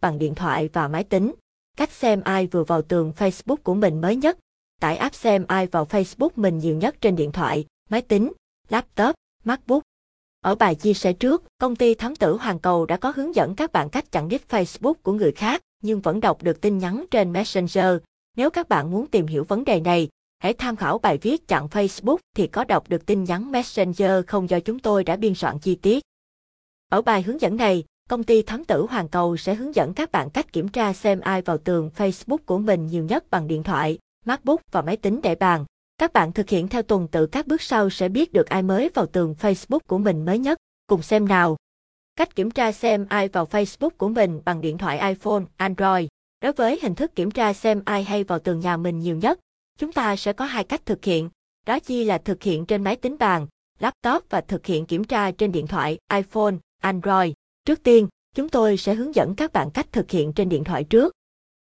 bằng điện thoại và máy tính. Cách xem ai vừa vào tường Facebook của mình mới nhất. Tải app xem ai vào Facebook mình nhiều nhất trên điện thoại, máy tính, laptop, MacBook. Ở bài chia sẻ trước, công ty thám tử Hoàn Cầu đã có hướng dẫn các bạn cách chặn nick Facebook của người khác, nhưng vẫn đọc được tin nhắn trên Messenger. Nếu các bạn muốn tìm hiểu vấn đề này, hãy tham khảo bài viết chặn Facebook thì có đọc được tin nhắn Messenger không do chúng tôi đã biên soạn chi tiết. Ở bài hướng dẫn này, công ty thám tử Hoàn Cầu sẽ hướng dẫn các bạn cách kiểm tra xem ai vào tường Facebook của mình nhiều nhất bằng điện thoại, MacBook và máy tính để bàn. Các bạn thực hiện theo tuần tự các bước sau sẽ biết được ai mới vào tường Facebook của mình mới nhất. Cùng xem nào. Cách kiểm tra xem ai vào Facebook của mình bằng điện thoại iPhone, Android. Đối với hình thức kiểm tra xem ai hay vào tường nhà mình nhiều nhất, chúng ta sẽ có hai cách thực hiện. Đó chi là thực hiện trên máy tính bàn, laptop và thực hiện kiểm tra trên điện thoại, iPhone, Android. Trước tiên, chúng tôi sẽ hướng dẫn các bạn cách thực hiện trên điện thoại trước.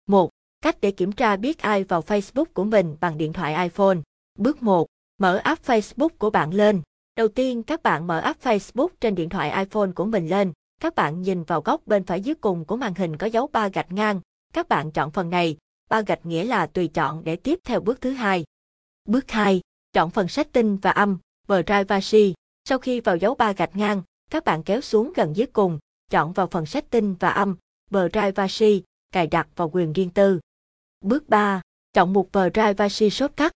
1. Cách để kiểm tra biết ai vào Facebook của mình bằng điện thoại iPhone. Bước 1. Mở app Facebook của bạn lên. Đầu tiên các bạn mở app Facebook trên điện thoại iPhone của mình lên. Các bạn nhìn vào góc bên phải dưới cùng của màn hình có dấu ba gạch ngang. Các bạn chọn phần này. Ba gạch nghĩa là tùy chọn để tiếp theo bước thứ hai. Bước 2. Chọn phần setting và âm, privacy. Sau khi vào dấu ba gạch ngang, các bạn kéo xuống gần dưới cùng, chọn vào phần setting và âm, privacy, cài đặt vào quyền riêng tư. Bước 3. Chọn mục privacy shortcut.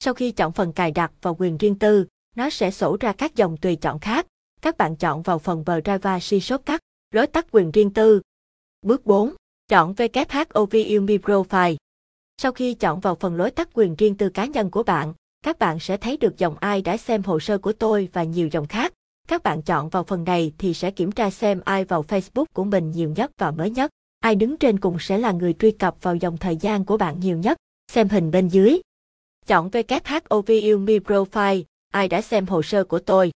Sau khi chọn phần cài đặt vào quyền riêng tư, nó sẽ sổ ra các dòng tùy chọn khác. Các bạn chọn vào phần privacy shortcut, lối tắt quyền riêng tư. Bước 4. Chọn WHOVUMI Profile. Sau khi chọn vào phần lối tắt quyền riêng tư cá nhân của bạn, các bạn sẽ thấy được dòng ai đã xem hồ sơ của tôi và nhiều dòng khác. Các bạn chọn vào phần này thì sẽ kiểm tra xem ai vào Facebook của mình nhiều nhất và mới nhất. Ai đứng trên cùng sẽ là người truy cập vào dòng thời gian của bạn nhiều nhất. Xem hình bên dưới. Chọn WHOVUMI Profile, ai đã xem hồ sơ của tôi.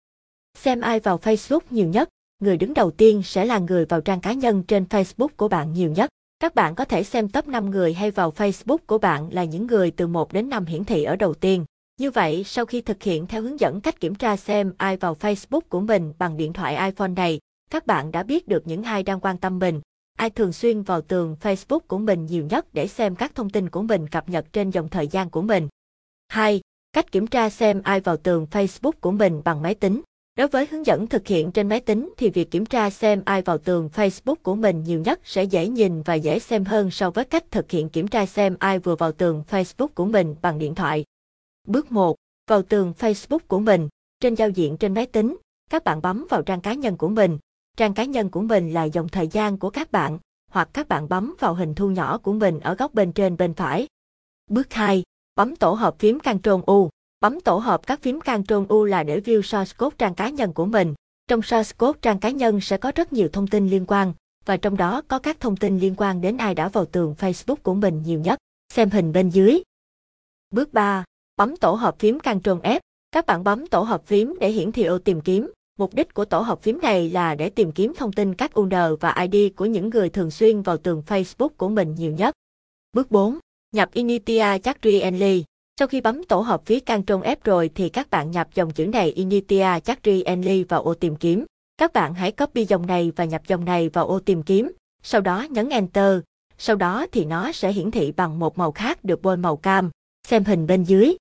Xem ai vào Facebook nhiều nhất, người đứng đầu tiên sẽ là người vào trang cá nhân trên Facebook của bạn nhiều nhất. Các bạn có thể xem top 5 người hay vào Facebook của bạn là những người từ 1 đến 5 hiển thị ở đầu tiên. Như vậy, sau khi thực hiện theo hướng dẫn cách kiểm tra xem ai vào Facebook của mình bằng điện thoại iPhone này, các bạn đã biết được những ai đang quan tâm mình, ai thường xuyên vào tường Facebook của mình nhiều nhất để xem các thông tin của mình cập nhật trên dòng thời gian của mình. 2. Cách kiểm tra xem ai vào tường Facebook của mình bằng máy tính. Đối với hướng dẫn thực hiện trên máy tính thì việc kiểm tra xem ai vào tường Facebook của mình nhiều nhất sẽ dễ nhìn và dễ xem hơn so với cách thực hiện kiểm tra xem ai vừa vào tường Facebook của mình bằng điện thoại. Bước 1. Vào tường Facebook của mình. Trên giao diện trên máy tính, các bạn bấm vào trang cá nhân của mình. Trang cá nhân của mình là dòng thời gian của các bạn, hoặc các bạn bấm vào hình thu nhỏ của mình ở góc bên trên bên phải. Bước 2. Bấm tổ hợp phím Ctrl U. Bấm tổ hợp các phím Ctrl U là để view source code trang cá nhân của mình. Trong source code trang cá nhân sẽ có rất nhiều thông tin liên quan, và trong đó có các thông tin liên quan đến ai đã vào tường Facebook của mình nhiều nhất. Xem hình bên dưới. Bước 3. Bấm tổ hợp phím Ctrl F. Các bạn bấm tổ hợp phím để hiển thị ô tìm kiếm. Mục đích của tổ hợp phím này là để tìm kiếm thông tin các URL và ID của những người thường xuyên vào tường Facebook của mình nhiều nhất. Bước 4. Nhập Initia Chakri Sau khi bấm tổ hợp phím Ctrl F rồi thì các bạn nhập dòng chữ này Initia Chakri vào ô tìm kiếm. Các bạn hãy copy dòng này và nhập dòng này vào ô tìm kiếm, sau đó nhấn Enter. Sau đó thì nó sẽ hiển thị bằng một màu khác được bôi màu cam. Xem hình bên dưới.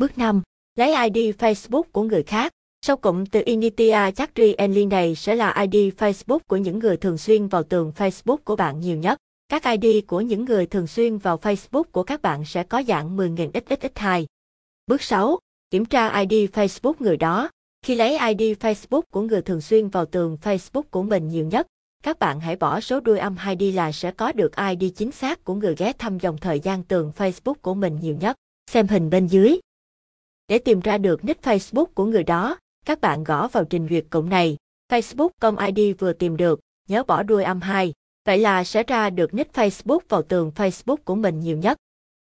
Bước 5. Lấy ID Facebook của người khác. Sau cụm từ Initia Chakri Enli này sẽ là ID Facebook của những người thường xuyên vào tường Facebook của bạn nhiều nhất. Các ID của những người thường xuyên vào Facebook của các bạn sẽ có dạng 10.000 XXX2. Bước 6. Kiểm tra ID Facebook người đó. Khi lấy ID Facebook của người thường xuyên vào tường Facebook của mình nhiều nhất, các bạn hãy bỏ số đuôi âm 2 đi là sẽ có được ID chính xác của người ghé thăm dòng thời gian tường Facebook của mình nhiều nhất. Xem hình bên dưới. Để tìm ra được nick Facebook của người đó, các bạn gõ vào trình duyệt cụm này. Facebook.com ID vừa tìm được, nhớ bỏ đuôi âm 2. Vậy là sẽ ra được nick Facebook vào tường Facebook của mình nhiều nhất.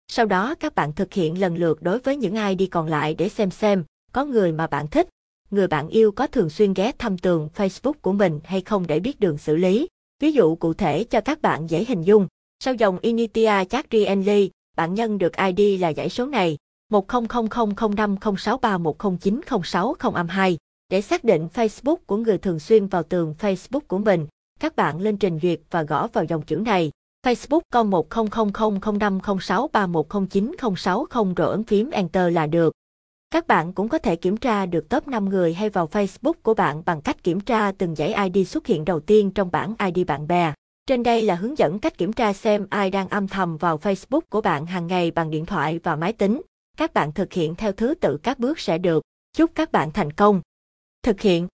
Sau đó các bạn thực hiện lần lượt đối với những ID còn lại để xem xem có người mà bạn thích, người bạn yêu có thường xuyên ghé thăm tường Facebook của mình hay không để biết đường xử lý. Ví dụ cụ thể cho các bạn dễ hình dung. Sau dòng Initia Chatrianly bạn nhân được ID là dãy số này, 10000506310906 âm 2 để xác định Facebook của người thường xuyên vào tường Facebook của mình. Các bạn lên trình duyệt và gõ vào dòng chữ này. Facebook con 10000506310906 rồi ấn phím Enter là được. Các bạn cũng có thể kiểm tra được top 5 người hay vào Facebook của bạn bằng cách kiểm tra từng dãy ID xuất hiện đầu tiên trong bảng ID bạn bè. Trên đây là hướng dẫn cách kiểm tra xem ai đang âm thầm vào Facebook của bạn hàng ngày bằng điện thoại và máy tính. Các bạn thực hiện theo thứ tự các bước sẽ được. Chúc các bạn thành công. Thực hiện